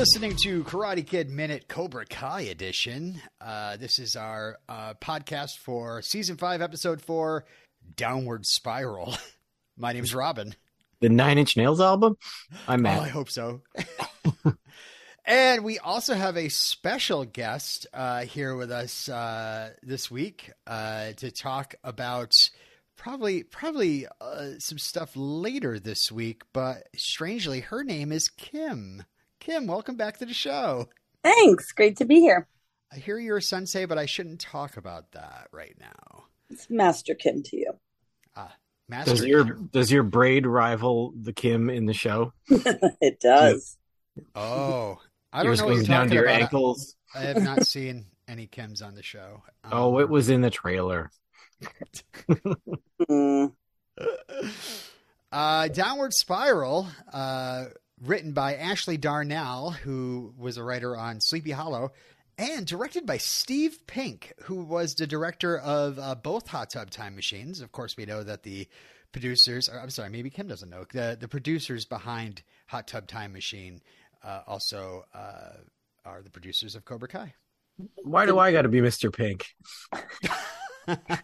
listening to Karate Kid Minute Cobra Kai edition. Uh, this is our uh, podcast for season five, episode four, Downward Spiral. My name's Robin. The Nine Inch Nails album? I'm Oh, Matt. I hope so. and we also have a special guest uh, here with us uh, this week uh, to talk about probably probably uh, some stuff later this week. But strangely, her name is Kim. Kim, welcome back to the show. Thanks. Great to be here. I hear you're a sensei, but I shouldn't talk about that right now. It's Master Kim to you. Master, Does your does your braid rival the Kim in the show? it does. oh, I don't know what you're down to your about. ankles. I have not seen any Kims on the show. Oh, Um, it was in the trailer. Mm, Uh, Downward Spiral, uh, written by Ashley Darnell, who was a writer on Sleepy Hollow, and directed by Steve Pink, who was the director of uh, both Hot Tub Time Machines. Of course, we know that the producers, or, I'm sorry, maybe Kim doesn't know, the, the producers behind Hot Tub Time Machine uh, also uh, are the producers of Cobra Kai. Why do I got to be Mr. Pink?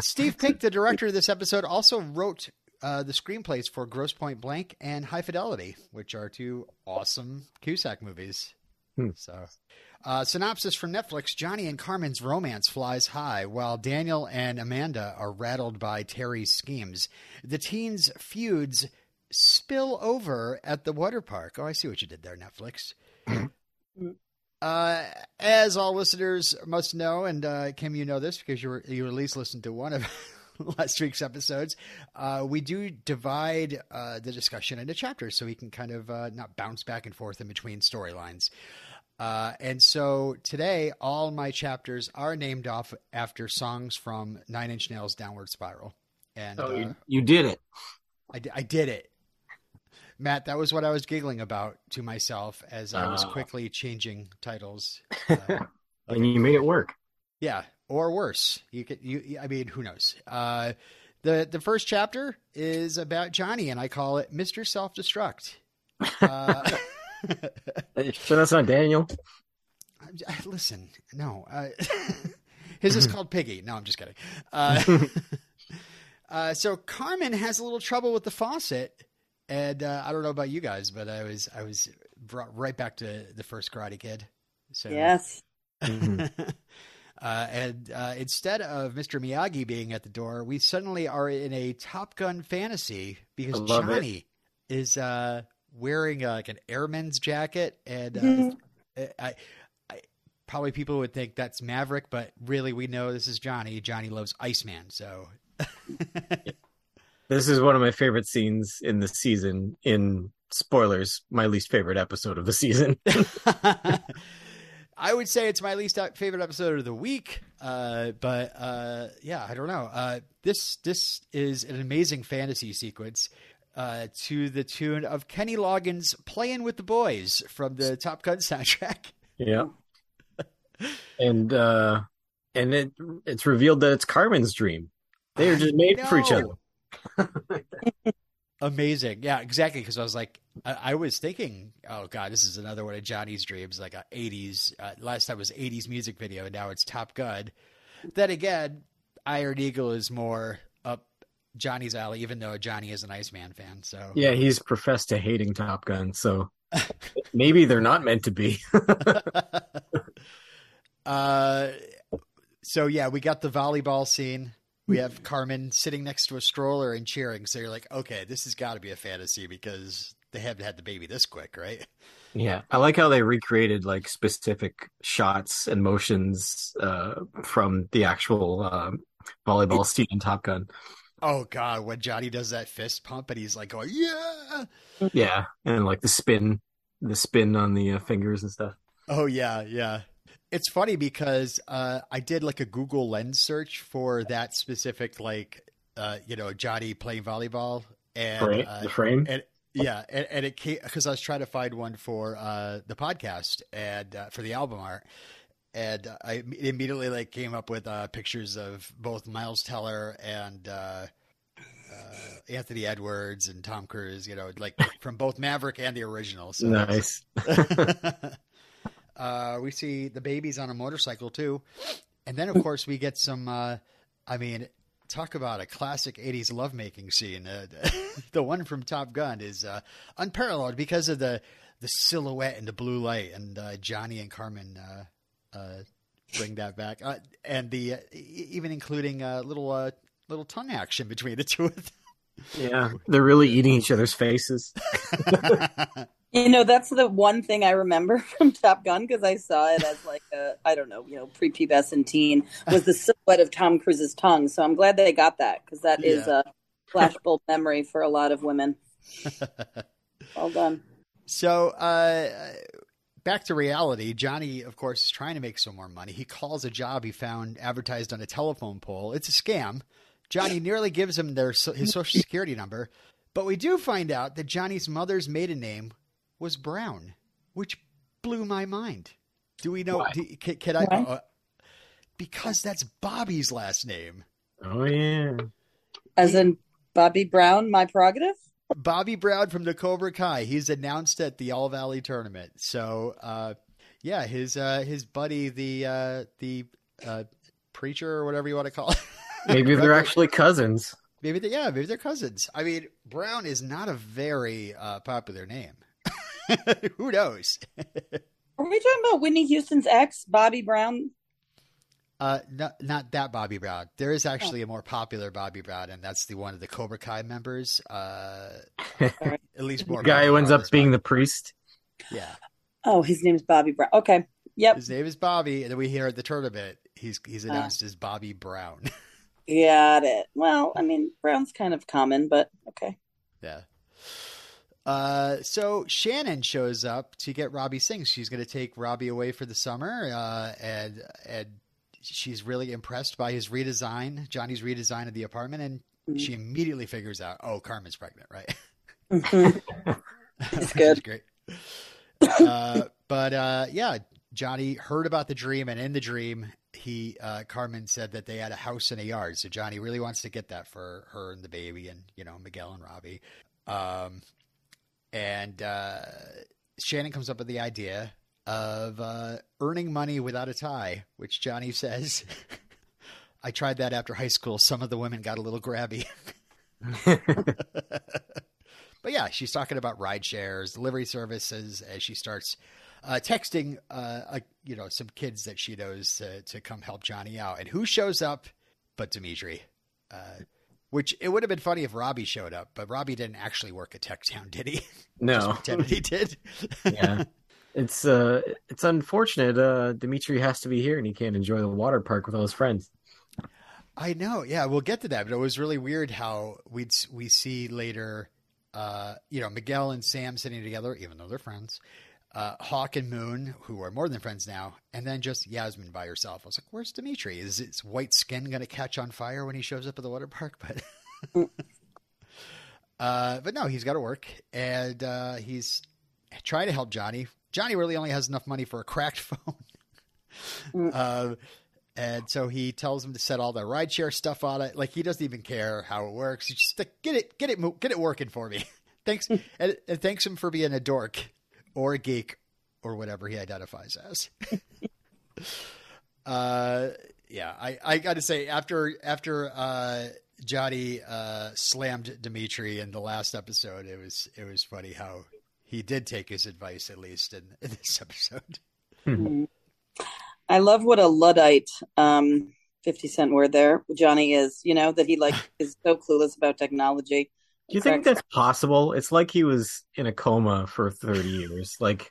Steve Pink, the director of this episode, also wrote uh, the screenplays for Grosse Pointe Blank and High Fidelity, which are two awesome Cusack movies. Hmm. So, uh, synopsis from Netflix Johnny and Carmen's romance flies high while Daniel and Amanda are rattled by Terry's schemes. The teens' feuds spill over at the water park. Oh, I see what you did there, Netflix. Uh, as all listeners must know, and uh, Kim, you know this because you were, you at least listened to one of last week's episodes. Uh, we do divide uh, the discussion into chapters so we can kind of uh, not bounce back and forth in between storylines. Uh, and so today, all my chapters are named off after songs from Nine Inch Nails' Downward Spiral. And Oh, uh, you, you did it. I, I did it. Matt, that was what I was giggling about to myself as I was Ah. quickly changing titles. Uh, And you made it work. yeah, or worse. You could you I mean, who knows. Uh the the first chapter is about Johnny and I call it Mr. Self-Destruct. Uh So that's not Daniel. listen, no. Uh, his is called Piggy. No, I'm just kidding. Uh, uh, so Carmen has a little trouble with the faucet, and uh, I don't know about you guys, but I was I was brought right back to the first Karate Kid. So yes. Mhm. uh, and uh, instead of Mr. Miyagi being at the door, we suddenly are in a Top Gun fantasy because I love it. Johnny is uh, wearing uh, like an airman's jacket, and uh, Mhm. I, I probably people would think that's Maverick, but really we know this is Johnny. Johnny loves Iceman, so This is one of my favorite scenes in the season. In spoilers, my least favorite episode of the season. I would say it's my least favorite episode of the week. Uh, but uh, yeah, I don't know. Uh, this this is an amazing fantasy sequence uh, to the tune of Kenny Loggins "Playing with the Boys" from the Top Gun soundtrack. Yeah. And uh and it it's revealed that it's Carmen's dream. They are just made for each other. Amazing, yeah, exactly. Because I was like, I, I was thinking, oh god, this is another one of Johnny's dreams, like a '80s. Uh, last time was '80s music video, and now it's Top Gun. Then again, Iron Eagle is more up Johnny's alley, even though Johnny is an Iceman fan. So Yeah, he's professed to hating Top Gun, so maybe they're not meant to be. uh, so yeah, we got the volleyball scene. We have Carmen sitting next to a stroller and cheering. So you're like, okay, this has got to be a fantasy because they haven't had the baby this quick, right? Yeah, I like how they recreated like specific shots and motions uh, from the actual um, volleyball scene in Top Gun. Oh god, when Johnny does that fist pump and he's like going, yeah. Yeah, and like the spin, the spin on the uh, fingers and stuff. Oh yeah, yeah. It's funny because uh, I did like a Google Lens search for that specific like uh, you know Johnny playing volleyball and Frame, uh, the frame. and yeah, and, and it came because I was trying to find one for uh, the podcast and uh, for the album art, and I immediately like came up with uh, pictures of both Miles Teller and uh, uh, Anthony Edwards and Tom Cruise. You know, like from both Maverick and the original. So nice. uh, we see the babies on a motorcycle too, and then of course we get some. Uh, I mean, talk about a classic '80s lovemaking scene. Uh, the one from Top Gun is uh, unparalleled because of the the silhouette and the blue light, and uh, Johnny and Carmen uh, uh, bring that back, uh, and the even including a little uh, little tongue action between the two of Yeah, they're really eating each other's faces. You know, that's the one thing I remember from Top Gun because I saw it as like a, I don't know, you know, prepubescent teen was the silhouette of Tom Cruise's tongue. So I'm glad they got that because that is Yeah. a flashbulb memory for a lot of women. Well done. So, uh, back to reality. Johnny, of course, is trying to make some more money. He calls a job he found advertised on a telephone pole. It's a scam. Johnny nearly gives him their his social security number, but we do find out that Johnny's mother's maiden name was Brown, which blew my mind. Do we know? Do, can, can I? Uh, because that's Bobby's last name. Oh yeah. As in Bobby Brown, my prerogative. Bobby Brown from the Cobra Kai. He's announced at the All Valley tournament. So, uh, yeah, his uh, his buddy, the uh, the uh, preacher or whatever you want to call it. Maybe they're actually cousins. maybe they, yeah, maybe they're cousins. I mean, Brown is not a very uh, popular name. Who knows? Are we talking about Whitney Houston's ex, Bobby Brown? Uh, not not that Bobby Brown. There is actually a more popular Bobby Brown, and that's the one of the Cobra Kai members. Uh, at least more. Guy who ends up being as the priest. Yeah. Oh, his name is Bobby Brown. Okay. Yep. His name is Bobby, and then we hear at the tournament he's Uh. he's announced as Bobby Brown. Got it. Well, I mean, Brown's kind of common, but okay. yeah. Uh, so Shannon shows up to get Robbie Sings. She's going to take Robbie away for the summer, uh, and and she's really impressed by his redesign, Johnny's redesign of the apartment, and Mhm. she immediately figures out, oh, Carmen's pregnant, right? It's Which good. great. Uh, but uh, yeah, Johnny heard about the dream, and in the dream, he uh, Carmen said that they had a house and a yard. So Johnny really wants to get that for her and the baby, and you know Miguel and Robbie. Um, and uh, Shannon comes up with the idea of uh, earning money without a tie, which Johnny says. I tried that after high school. Some of the women got a little grabby. But yeah, she's talking about ride shares, delivery services as she starts uh, texting, uh, uh, you know, some kids that she knows to, to come help Johnny out. And who shows up but Dimitri? Uh, which it would have been funny if Robbie showed up, but Robbie didn't actually work at Techtown, did he? No. he did. yeah. It's uh it's unfortunate uh Dimitri has to be here and he can't enjoy the water park with all his friends. I know. Yeah, we'll get to that, but it was really weird how we we see later, uh, you know, Miguel and Sam sitting together, even though they're friends. Uh, Hawk and Moon, who are more than friends now, and then just Yasmin by herself. I was like, "Where's Dimitri? Is his white skin going to catch on fire when he shows up at the water park?" But, uh, but no, he's got to work, and uh, he's trying to help Johnny. Johnny really only has enough money for a cracked phone. Mm. uh, and so he tells him to set all the rideshare stuff on it. Like he doesn't even care how it works. He just like, get it, get it, get it working for me. thanks, and, and thanks him for being a dork or a geek or whatever he identifies as. uh, yeah, I, I got to say after after uh, Johnny uh, slammed Dimitri in the last episode, it was it was funny how he did take his advice at least in, in this episode. I love what a Luddite, um, 50 cent word there, Johnny is, you know, that he like is so clueless about technology. Do you think that's possible? It's like he was in a coma for 30 years. Like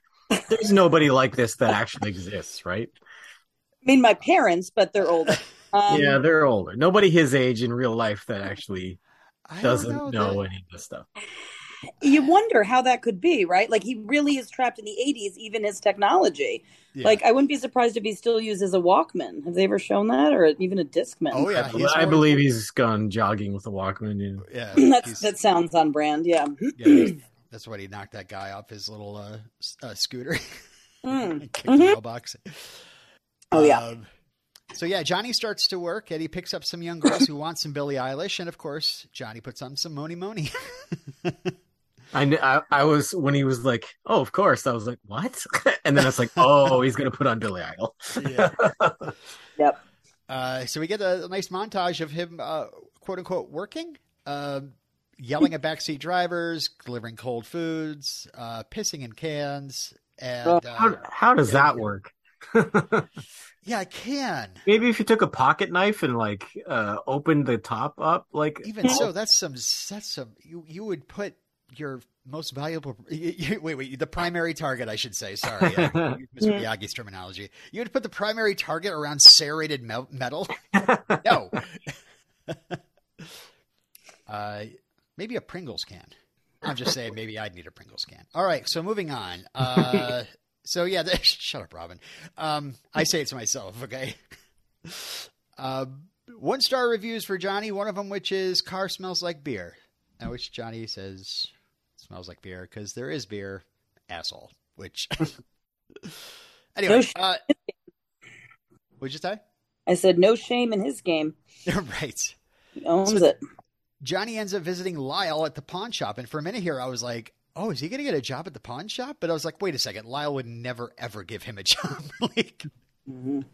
there's nobody like this that actually exists, right? I mean, my parents, but they're older. Um, yeah, they're older. Nobody his age in real life that actually doesn't know know, that- any of this stuff. You wonder how that could be, right? Like he really is trapped in the 80s, even his technology. Yeah. Like I wouldn't be surprised if he still uses a Walkman. Have they ever shown that, or even a Discman? Oh yeah, I, he's I more- believe he's gone jogging with a Walkman. Yeah. Yeah, that sounds on brand. Yeah. yeah, that's- that's what he knocked that guy off his little uh, uh, scooter. Mm. Kicked the Mhm. mailbox. Oh, yeah. Um, So yeah, Johnny starts to work and he picks up some young girls who want some Billie Eilish, and of course Johnny puts on some Mony Mony. I, kn- I I was when he was like, "Oh, of course." I was like, "What?" and then I was like, "Oh, he's gonna put on Billy Idol." yeah. Yep. Uh, so we get a, nice montage of him, uh, quote unquote, working, um, yelling at backseat drivers, delivering cold foods, uh, pissing in cans, and Oh, uh, How how does that work? yeah, I can. Maybe if you took a pocket knife and like uh opened the top up, like Even so, that's some. That's some. You you would put your most valuable. Wait, wait. The primary target, I should say. Sorry, uh, Mr. Miyagi's terminology. You would put the primary target around serrated metal. No. uh, maybe a Pringles can. I'm just saying, maybe I'd need a Pringles can. All right, so moving on. Uh, so yeah, the, shut up, Robin. Um, I say it to myself, okay. Um, one star reviews for Johnny. One of them, which is car smells like beer, and which Johnny says smells like beer because there is beer, asshole. Which anyway, No sh- uh, what'd you say? I said no shame in his game. right. He owns So- it. Johnny ends up visiting Lyle at the pawn shop, and for a minute here, I was like, "Oh, is he going to get a job at the pawn shop?" But I was like, "Wait a second, Lyle would never ever give him a job. like, Mhm.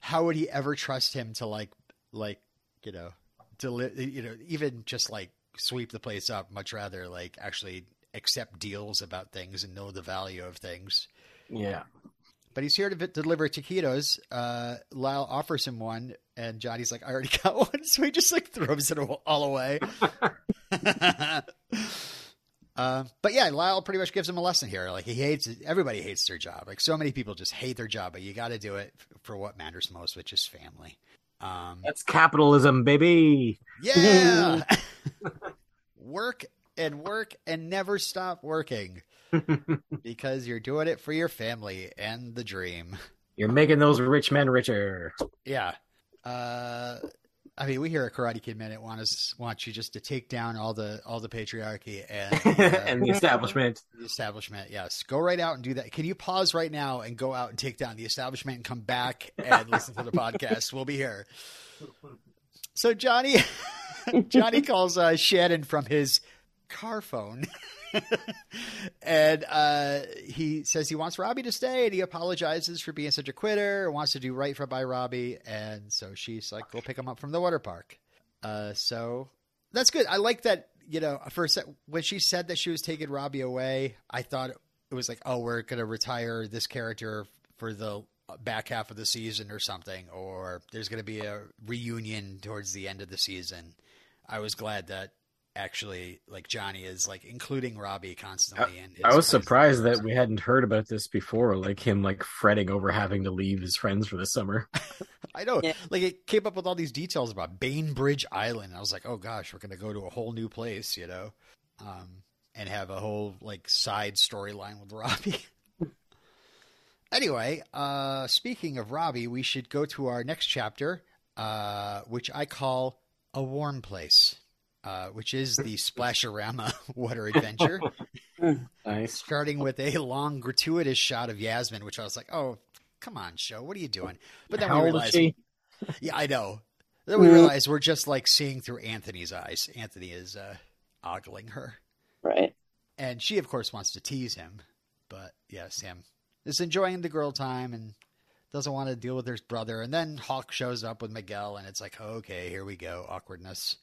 how would he ever trust him to like, like, you know, deli- you know, even just like sweep the place up? Much rather like actually accept deals about things and know the value of things." yeah. But he's here to vi- deliver taquitos. Uh, Lyle offers him one, and Johnny's like, "I already got one," so he just like throws it all all away. uh, but yeah, Lyle pretty much gives him a lesson here. Like he hates everybody hates their job. Like so many people just hate their job, but you got to do it f- for what matters most, which is family. Um, That's capitalism, baby. yeah, work and work and never stop working because you're doing it for your family and the dream. You're making those rich men richer. Yeah. Uh, I mean, we here at Karate Kid Minute want us want you just to take down all the all the patriarchy and, uh, and the establishment. the establishment. Yes, go right out and do that. Can you pause right now and go out and take down the establishment and come back and listen to the podcast? We'll be here. So Johnny, Johnny calls uh, Shannon from his car phone. and uh, he says he wants Robbie to stay, and he apologizes for being such a quitter, and wants to do right for by Robbie, and so she's like, "Go pick him up from the water park." Uh, so that's good. I like that. You know, sec, when she said that she was taking Robbie away, I thought it was like, "Oh, we're gonna retire this character for the back half of the season or something, or there's gonna be a reunion towards the end of the season." I was glad that actually like Johnny is like including Robbie constantly. and I was surprised that we hadn't heard about this before, like him like fretting over having to leave his friends for the summer. I know, Yeah. like it came up with all these details about Bainbridge Island. I was like, oh gosh, we're gonna go to a whole new place, you know, um, and have a whole like side storyline with Robbie. anyway, uh, speaking of Robbie, we should go to our next chapter, uh, which I call a warm place. Uh, which is the Splasherama water adventure. Nice. starting with a long gratuitous shot of Yasmin, which I was like, "Oh, come on, show, what are you doing?" But then How we realized, yeah, I know. Then we Mhm. realized we're just like seeing through Anthony's eyes. Anthony is uh, ogling her, Right. and she, of course, wants to tease him. But yeah, Sam is enjoying the girl time and doesn't want to deal with his brother. And then Hawk shows up with Miguel, and it's like, okay, here we go, awkwardness.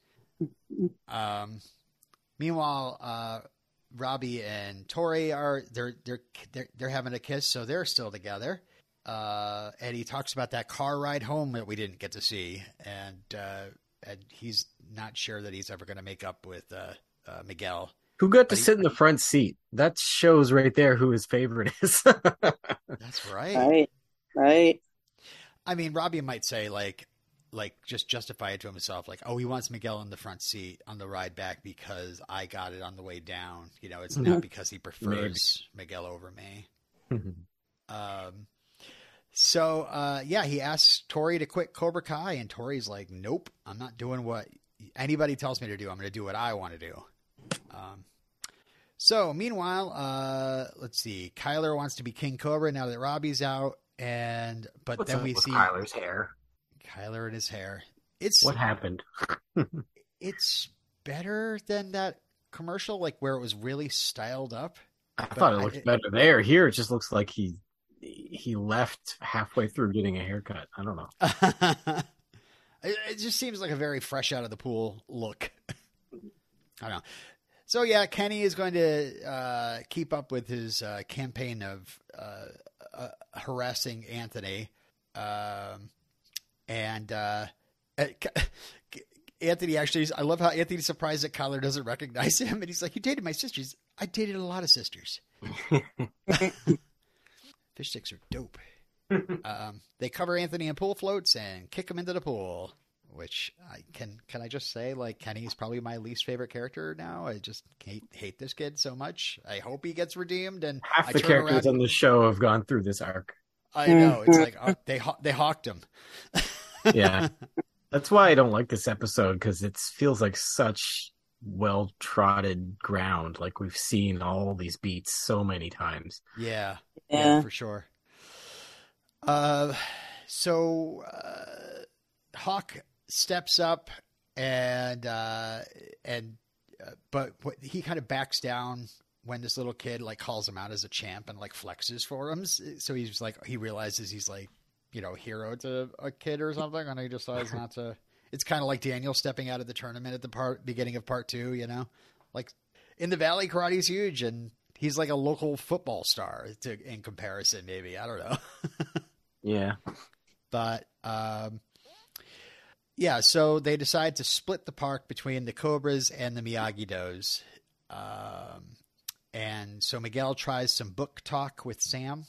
Um, meanwhile, uh, Robbie and Tori are they're they're they're they're having a kiss, so they're still together. Uh, and he talks about that car ride home that we didn't get to see, and uh, and he's not sure that he's ever going to make up with uh, uh, Miguel. Who got to he- sit in the front seat? That shows right there who his favorite is. That's right. Right. Right. I mean, Robbie might say like, like just justify it to himself, like, oh, he wants Miguel in the front seat on the ride back because I got it on the way down. You know, it's not because he prefers Miguel over me. Um, so uh, yeah, he asks Tori to quit Cobra Kai, and Tori's like, "Nope, I'm not doing what anybody tells me to do. I'm going to do what I want to do." Um, so meanwhile, uh, let's see. Kyler wants to be King Cobra now that Robbie's out, and but What's then up we with see Kyler's hair? Kyler and his hair. It's What happened? it's better than that commercial, like where it was really styled up. I thought it I- looked better there. Here, it just looks like he he left halfway through getting a haircut. I don't know. it, it just seems like a very fresh out of the pool look. I don't know. So yeah, Kenny is going to uh, keep up with his uh, campaign of uh, uh, harassing Anthony, um, and uh, uh, Anthony actually. I love how Anthony's surprised that Kyler doesn't recognize him, and he's like, "You dated my sisters. I dated a lot of sisters. Fish sticks are dope." um, they cover Anthony in pool floats and kick him into the pool. Which I can can I just say like Kenny's probably my least favorite character now. I just hate hate this kid so much. I hope he gets redeemed and Half I the turn characters around- on the show have gone through this arc. I know it's like uh, they they hawked him. Yeah, that's why I don't like this episode because it feels like such well trodden ground. Like we've seen all these beats so many times. Yeah, Yeah. yeah, for sure. Uh, so uh, Hawk steps up and uh, and uh, but what, he kind of backs down when this little kid like calls him out as a champ and like flexes for him. So he's like he realizes he's like you know hero to a kid or something, and he decides not to. It's kind of like Daniel stepping out of the tournament at the part beginning of part two. You know, like in the Valley, karate's huge, and he's like a local football star to, in comparison. Maybe I don't know. Yeah, but um, yeah, so they decide to split the park between the Cobras and the Miyagi Dos. Um, and so Miguel tries some book talk with Sam,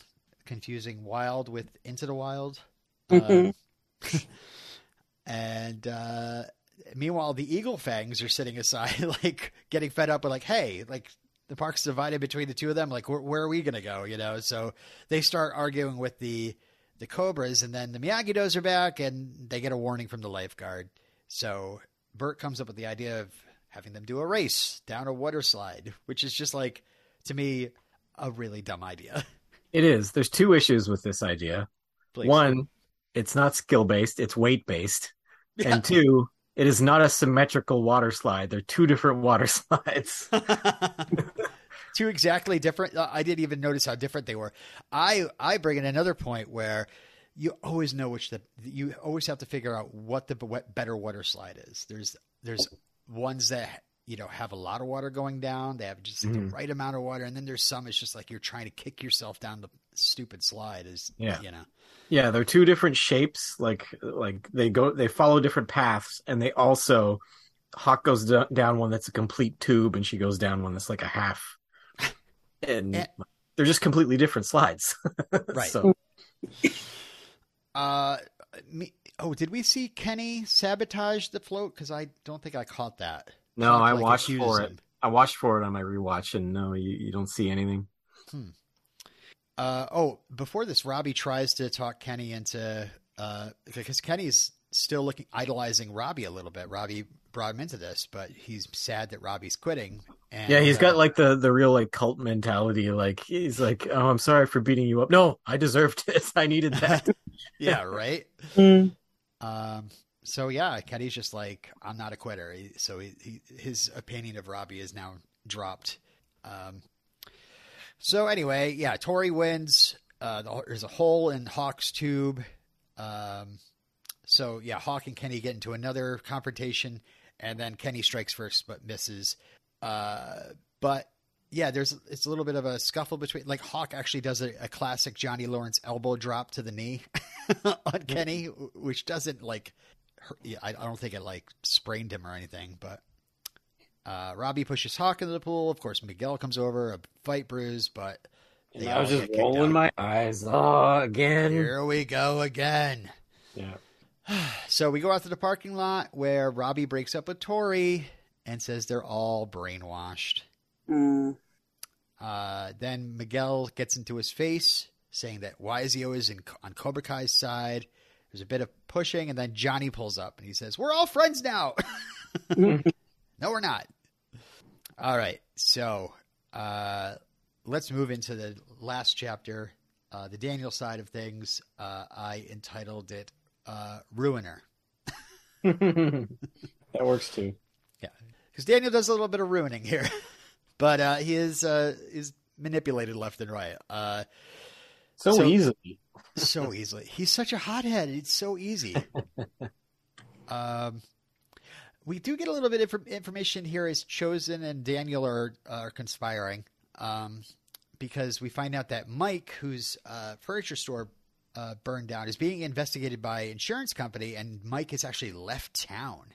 confusing wild with into the wild. Mhm. Um, and uh, meanwhile, the Eagle Fangs are sitting aside, like getting fed up with, like, hey, like the park's divided between the two of them. Like, where, where are we going to go? You know, so they start arguing with the the Cobras, and then the Miyagi Dos are back, and they get a warning from the lifeguard. So Bert comes up with the idea of having them do a race down a water slide, which is just like to me a really dumb idea. it is. There's two issues with this idea. Please. One, it's not skill based; it's weight based. Yeah. And two, it is not a symmetrical water slide. They're two different water slides. two exactly different. uh, I didn't even notice how different they were. I I bring in another point where you always know which the you always have to figure out what the better water slide is. There's there's ones that you know have a lot of water going down. They have just Mhm. the right amount of water, and then there's some. It's just like you're trying to kick yourself down the stupid slide. Is Yeah. you know. Yeah, they're two different shapes. Like like they go they follow different paths, and they also Hawk goes do- down one that's a complete tube, and she goes down one that's like a half. And Yeah. they're just completely different slides. Right. so Uh, me, oh, did we see Kenny sabotage the float? Because I don't think I caught that. No, I like watched for it. I watched for it on my rewatch, and no, you, you don't see anything. Uh, oh, before this, Robbie tries to talk Kenny into uh, because Kenny's still looking idolizing Robbie a little bit. Robbie brought him into this, but he's sad that Robbie's quitting. And, Yeah, he's uh, got like the the real like cult mentality. Like he's like, oh, I'm sorry for beating you up. No, I deserved this. I needed that. yeah, right. Mm. Um, so yeah, Kenny's just like, I'm not a quitter. He, so he, he, his opinion of Robbie is now dropped. Um, so anyway, yeah, Tori wins. Uh, there's a hole in Hawk's tube. Um, so yeah, Hawk and Kenny get into another confrontation, and then Kenny strikes first but misses. Uh, but yeah, there's it's a little bit of a scuffle between. Like Hawk actually does a, a classic Johnny Lawrence elbow drop to the knee on Kenny, which doesn't like. Hurt, yeah, I, I don't think it like sprained him or anything, but. Uh, Robbie pushes Hawk into the pool. Of course, Miguel comes over, a fight bruise, but they I was just rolling out. my eyes. Oh, again. Here we go again. Yeah. So we go out to the parking lot where Robbie breaks up with Tori and says they're all brainwashed. Mm. Uh, then Miguel gets into his face, saying that Wizio is he always in, on Cobra Kai's side. There's a bit of pushing, and then Johnny pulls up and he says, "We're all friends now." no, we're not. All right, so uh, let's move into the last chapter, uh, the Daniel side of things. Uh, I entitled it uh, ruiner. that works too. Yeah. Because Daniel does a little bit of ruining here, but uh, he is uh, is manipulated left and right. So, So- easily. so easily. He's such a hothead. It's so easy. um, we do get a little bit of information here as Chozen and Daniel are, are conspiring um, because we find out that Mike, whose uh, furniture store uh, burned down, is being investigated by insurance company, and Mike has actually left town.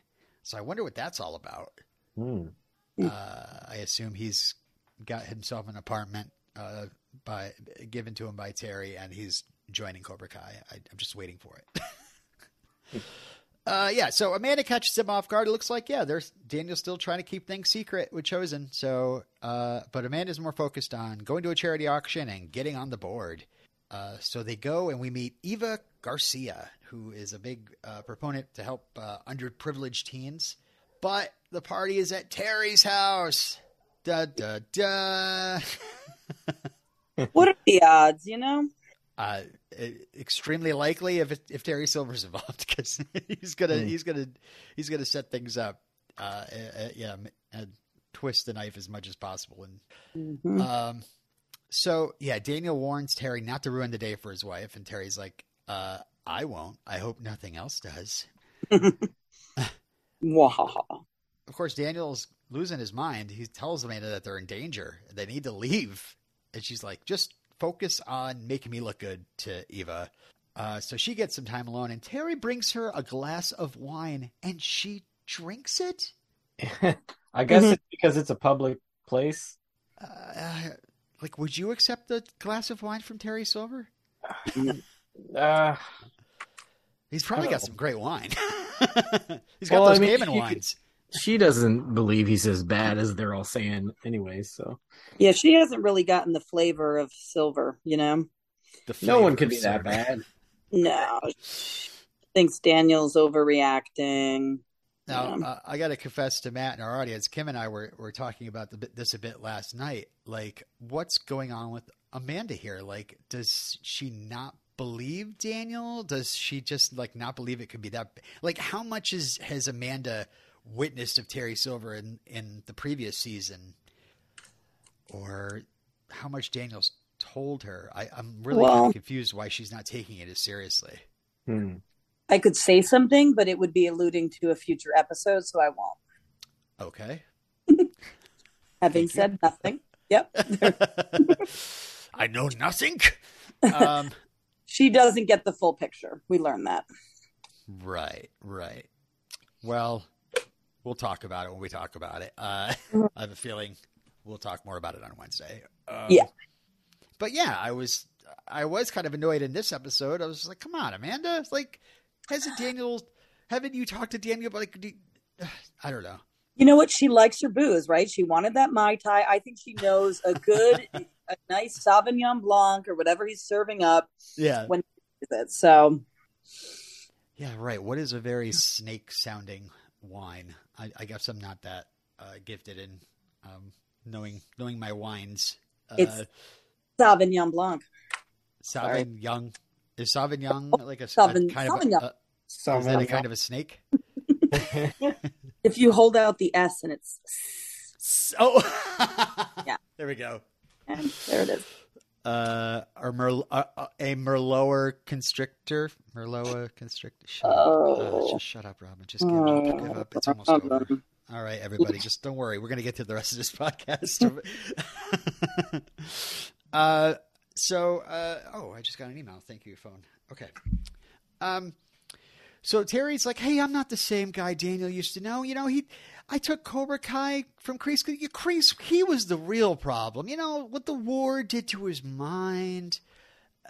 So I wonder what that's all about. Hmm. Uh, I assume he's got himself an apartment uh, by given to him by Terry, and he's joining Cobra Kai. I, I'm just waiting for it. uh, yeah, so Amanda catches him off guard. It looks like yeah, there's Daniel's still trying to keep things secret with Chozen. So, uh, but Amanda's more focused on going to a charity auction and getting on the board. Uh, so they go and we meet Eva Garcia, who is a big uh, proponent to help uh, underprivileged teens. But the party is at Terry's house. Da da da. What are the odds, you know? uh, extremely likely if it, if Terry Silver's involved because he's gonna Hmm. he's gonna he's gonna set things up. Uh, uh, yeah, and twist the knife as much as possible. And Mhm. um, so yeah, Daniel warns Terry not to ruin the day for his wife, and Terry's like, uh, "I won't. I hope nothing else does." Wow. Of course, Daniel's losing his mind. He tells Amanda that they're in danger. They need to leave. And she's like, just focus on making me look good to Eva. Uh, so she gets some time alone, and Terry brings her a glass of wine, and she drinks it. I guess Mhm. it's because it's a public place. Uh, like, would you accept a glass of wine from Terry Silver? Uh, He's probably got Oh. some great wine. He's got Well, I those mean, Cayman you wines. She doesn't believe he's as bad as they're all saying, anyway. So Yeah, she hasn't really gotten the flavor of silver, you know? The no one could be of that bad. No. Thinks Daniel's overreacting. Now, Yeah. uh, I got to confess to Matt and our audience, Kim and I were, were talking about the, this a bit last night. Like, what's going on with Amanda here? Like, does she not believe Daniel? Does she just like not believe it could be that? Like, how much is has Amanda witnessed of Terry Silver in in the previous season, or how much Daniel's told her? I, I'm really kind of confused why she's not taking it as seriously. Hmm. I could say something, but it would be alluding to a future episode, so I won't. Okay. Having Thank you. said nothing. Yep. I know nothing. Um, She doesn't get the full picture. We learned that. right, right. Well, we'll talk about it when we talk about it. Uh, I have a feeling we'll talk more about it on Wednesday. Um, Yeah. But yeah, I was I was kind of annoyed in this episode. I was like, "Come on, Amanda! It's like, hasn't Daniel? Haven't you talked to Daniel? about Like, do, I don't know. You know what? She likes her booze, right? She wanted that Mai Tai. I think she knows a good, a nice Sauvignon Blanc or whatever he's serving up Yeah, with it. So, yeah, right. What is a very snake sounding wine? I, I guess I'm not that uh, gifted in um, knowing knowing my wines. Uh, It's Sauvignon Blanc. sorry. Sauvignon is Sauvignon like a, a Sauvignon- kind of Sauvignon. a, uh, is that a kind of a snake? If you hold out the S and it's, Oh, Yeah. There we go. and there it is. Uh, or Merl- uh, uh, a Merlower constrictor, Merloa constrictor. Shut, Oh. up. Uh, just shut up, Robin. Just give up. Give up. It's almost over. All right, everybody, just don't worry. We're going to get to the rest of this podcast. uh, so, uh, oh, I just got an email. Thank you, phone. Okay. Um, so Terry's like, "Hey, I'm not the same guy Daniel used to know. You know, he, I took Cobra Kai from Kreese. Kreese, he was the real problem. You know what the war did to his mind,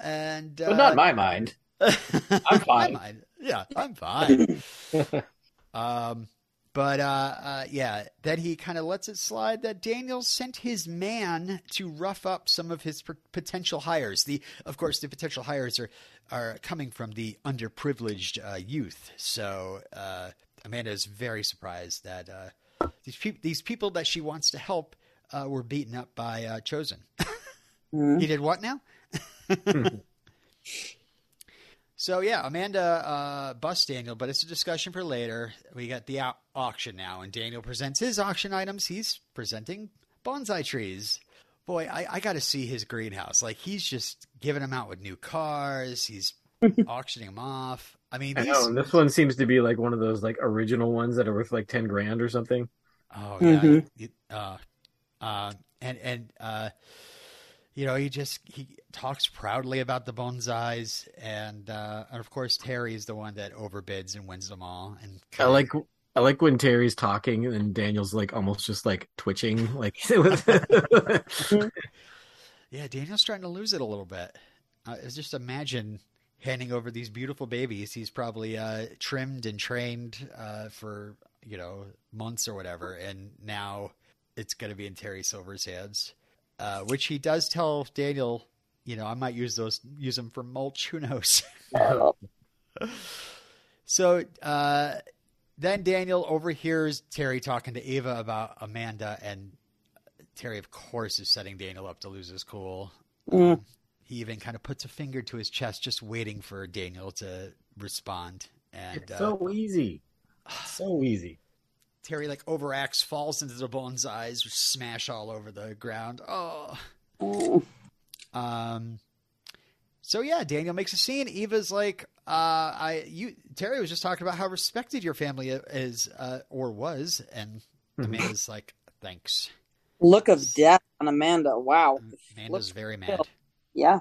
and uh, but not my mind. I'm fine. Yeah, I'm fine. um, but uh, uh, yeah, then he kind of lets it slide that Daniel sent his man to rough up some of his p- potential hires. The, of course, the potential hires are are coming from the underprivileged uh, youth. So uh, Amanda is very surprised that uh, these peop these people that she wants to help uh, were beaten up by uh, Chozen. Mhm. He did what now? So yeah, Amanda uh, busts Daniel, but it's a discussion for later. We got the au- auction now, and Daniel presents his auction items. He's presenting bonsai trees. Boy, I, I got to see his greenhouse. Like he's just giving them out with new cars. He's auctioning them off. I mean, I know. And this one seems to be like one of those like original ones that are worth like ten grand or something. Oh yeah, Mhm. It- uh, uh, and and uh, you know he just he talks proudly about the bonsais, and uh, and of course Terry is the one that overbids and wins them all. And I like I like when Terry's talking and Daniel's like almost just like twitching, like yeah, Daniel's starting to lose it a little bit. Uh, just imagine handing over these beautiful babies. He's probably uh, trimmed and trained uh, for you know months or whatever, and now it's going to be in Terry Silver's hands. Uh, which he does tell Daniel, you know, I might use those, use them for mulch. Who knows? so uh, then Daniel overhears Terry talking to Ava about Amanda, and Terry, of course, is setting Daniel up to lose his cool. Mm. He even kind of puts a finger to his chest, just waiting for Daniel to respond. And it's uh, so easy, so easy. Terry like overacts, falls into the bonsais, which smash all over the ground. Oh, Mm. um. So yeah, Daniel makes a scene. Eva's like, uh, I you Terry was just talking about how respected your family is, uh, or was, and Mhm. Amanda's like, thanks. Look of death on Amanda. Wow. Amanda's very mad. Yeah.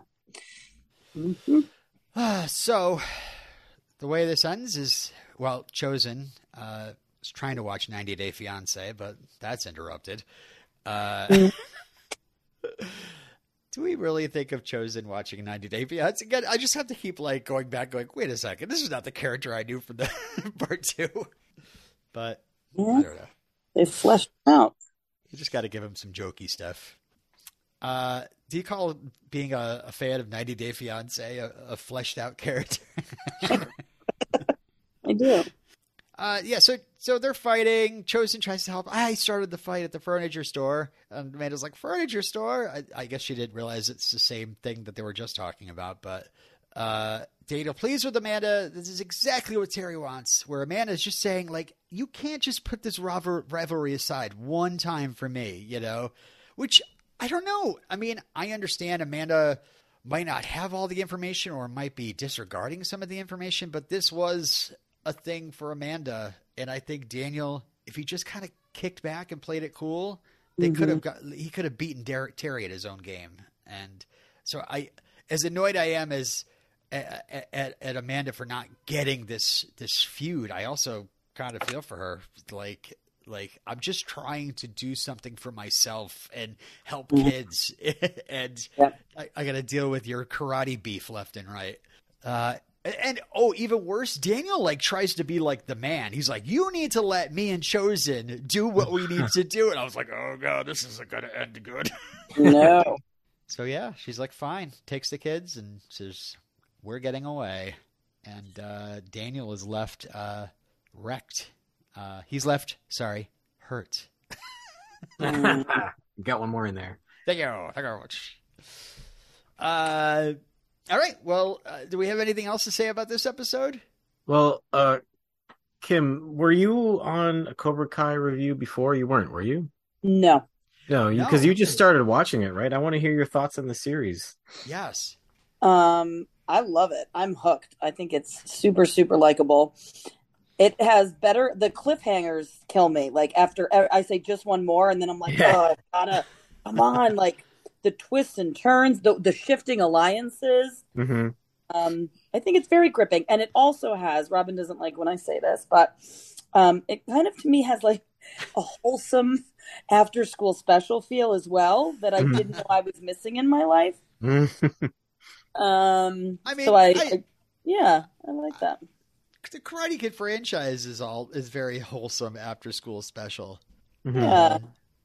Mhm. Uh, so, the way this ends is well, Chozen uh, is trying to watch 90 Day Fiance, but that's interrupted. Uh, Mm. do we really think of Chozen watching 90 Day Fiance? Again, I just have to keep like going back, going, wait a second, this is not the character I knew from the part two. But I don't know. They fleshed out. You just got to give him some jokey stuff. Uh, do you call being a, a fan of 90 Day Fiance a, a fleshed out character? I do. Uh, yeah, so so they're fighting. Chozen tries to help. I started the fight at the furniture store, and Amanda's like, "Furniture store." I, I guess she didn't realize it's the same thing that they were just talking about. But uh, Daniel pleased with Amanda. This is exactly what Terry wants. Where Amanda's just saying, like, "You can't just put this rival- rivalry aside one time for me," you know. Which I don't know. I mean, I understand Amanda might not have all the information or might be disregarding some of the information, but this was a thing for Amanda. And I think Daniel, if he just kind of kicked back and played it cool, they Mhm. could have got he could have beaten Derek Terry at his own game. And so I, as annoyed I am as at, at, at Amanda for not getting this this feud, I also kind of feel for her. Like like I'm just trying to do something for myself and help Mhm. kids, and Yep. I, I got to deal with your karate beef left and right. Uh, and, and oh, even worse, Daniel like tries to be like the man. He's like, "You need to let me and Chozen do what we need to do." And I was like, "Oh god, this isn't going to end good." No. so yeah, she's like, "Fine," takes the kids and says, "We're getting away." And uh, Daniel is left uh, wrecked. Uh, he's left, sorry, hurt. Got one more in there. Thank you. Thank you very much. Uh, all right. Well, uh, do we have anything else to say about this episode? Well, uh, Kim, were you on a Cobra Kai review before? You weren't, were you? no. No, No. because you just started watching it, right? I want to hear your thoughts on the series. Yes. Um, I love it. I'm hooked. I think it's super, super likable. It has better. The cliffhangers kill me. Like after I say just one more, and then I'm like, Yeah. oh, I gotta come on. Like the twists and turns, the the shifting alliances. Mm-hmm. Um, I think it's very gripping, and it also has. Robin doesn't like when I say this, but um, it kind of to me has like a wholesome after school special feel as well that I didn't know I was missing in my life. Um, I mean, so I, I- I- yeah, I like that. The Karate Kid franchise is all is very wholesome after school special. Yeah.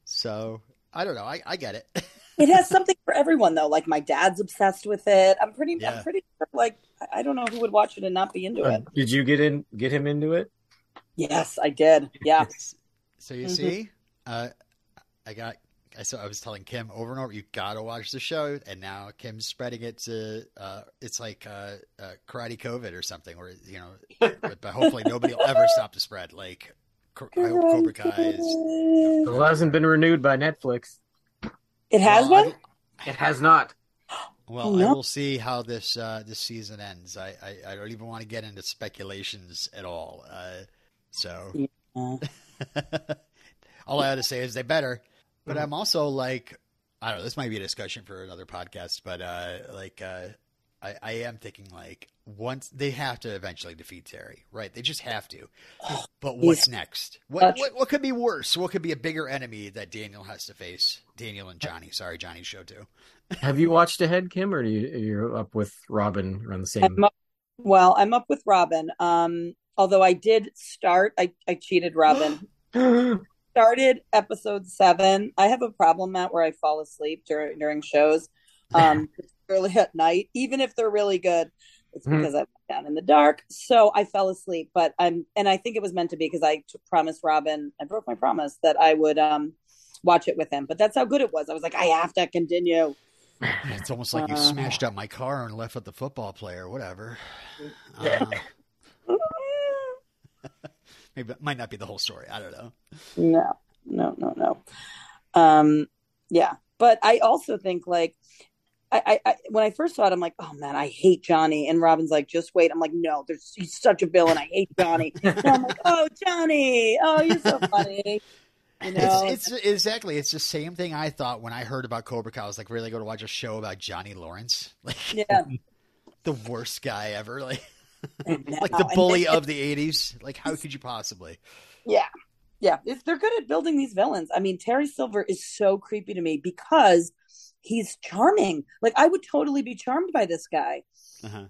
So I don't know. I, I get it. It has something for everyone though. Like my dad's obsessed with it. I'm pretty, Yeah. I'm pretty sure. Like I- I don't know who would watch it and not be into Uh, it. did you get in, get him into it? Yes, I did. Yeah. so you Mhm. see, uh, I got I saw I was telling Kim over and over, you gotta watch the show, and now Kim's spreading it to. Uh, it's like uh, uh, karate COVID or something, where you know, but, but hopefully nobody will ever stop the spread. Like I hope Cobra Kai is. It hasn't been renewed by Netflix. It has Well, been. It has not. Well, no. I will see how this uh, this season ends. I, I, I don't even want to get into speculations at all. Uh, so Uh, all I have to say is they better. But Mhm. I'm also like, I don't know. This might be a discussion for another podcast. But uh, like, uh, I, I am thinking like once they have to eventually defeat Terry, right? They just have to. But what's next? What, such- what what could be worse? What could be a bigger enemy that Daniel has to face? Daniel and Johnny. Sorry, Johnny's show too. Have you watched ahead, Kim, or are you, you're up with Robin around the same? I'm up, well, I'm up with Robin. Um, although I did start, I, I cheated Robin. started episode seven. I have a problem, Matt, where I fall asleep during during shows, um, early at night, even if they're really good. It's Mhm. because I'm down in the dark, so I fell asleep. But I'm, and I think it was meant to be because I t- promised Robin, I broke my promise that I would um watch it with him. But that's how good it was. I was like, I have to continue. It's almost like you Uh. smashed up my car and left with the football player, whatever. Yeah. Uh, maybe it might not be the whole story. I don't know. No, no, no, no. Um, yeah, but I also think like I, I, I when I first saw it, I'm like, oh man, I hate Johnny. And Robin's like, just wait. I'm like, no, there's he's such a villain. I hate Johnny. And I'm like, oh Johnny, oh you're so funny. You know, It's, it's exactly it's the same thing I thought when I heard about Cobra Kai. I was like, really go to watch a show about Johnny Lawrence, like yeah, the worst guy ever, like like now- the bully then- of the '80s. Like, how could you possibly? Yeah. Yeah. If they're good at building these villains. I mean, Terry Silver is so creepy to me because he's charming. Like I would totally be charmed by this guy. Uh-huh.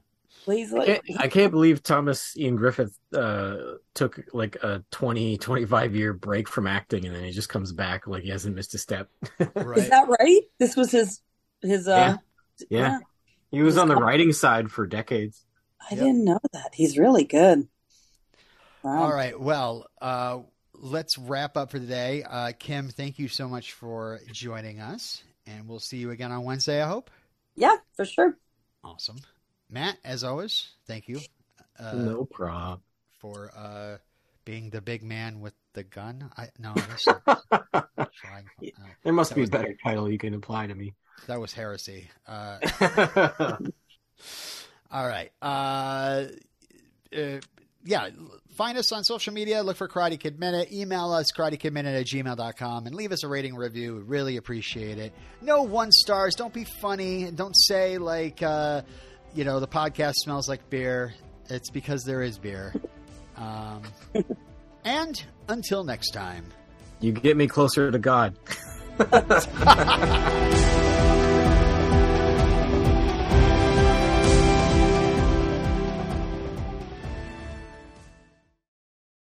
He's I can't, I can't believe Thomas Ian Griffith uh, took like a 20, 25 year break from acting and then he just comes back like he hasn't missed a step. Right. is that right? This was his his uh Yeah. He was on the writing side for decades. I Yep. didn't know that. He's really good. Wow. All right. Well, uh, let's wrap up for the day. Uh, Kim, thank you so much for joining us, and we'll see you again on Wednesday. I hope. Yeah, for sure. Awesome, Matt. As always, thank you uh, no problem. for uh, being the big man with the gun. I no, that's not. Uh, there must That be a was- better title you can apply to me. that was heresy. All right. Uh, uh, yeah, find us on social media. Look for Karate Kid Minute. Email us, karatekidminute at gmail.com, and leave us a rating review. We'd really appreciate it. No one stars. Don't be funny. Don't say, like, uh, you know, the podcast smells like beer. It's because there is beer. Um, and until next time. you get me closer to God.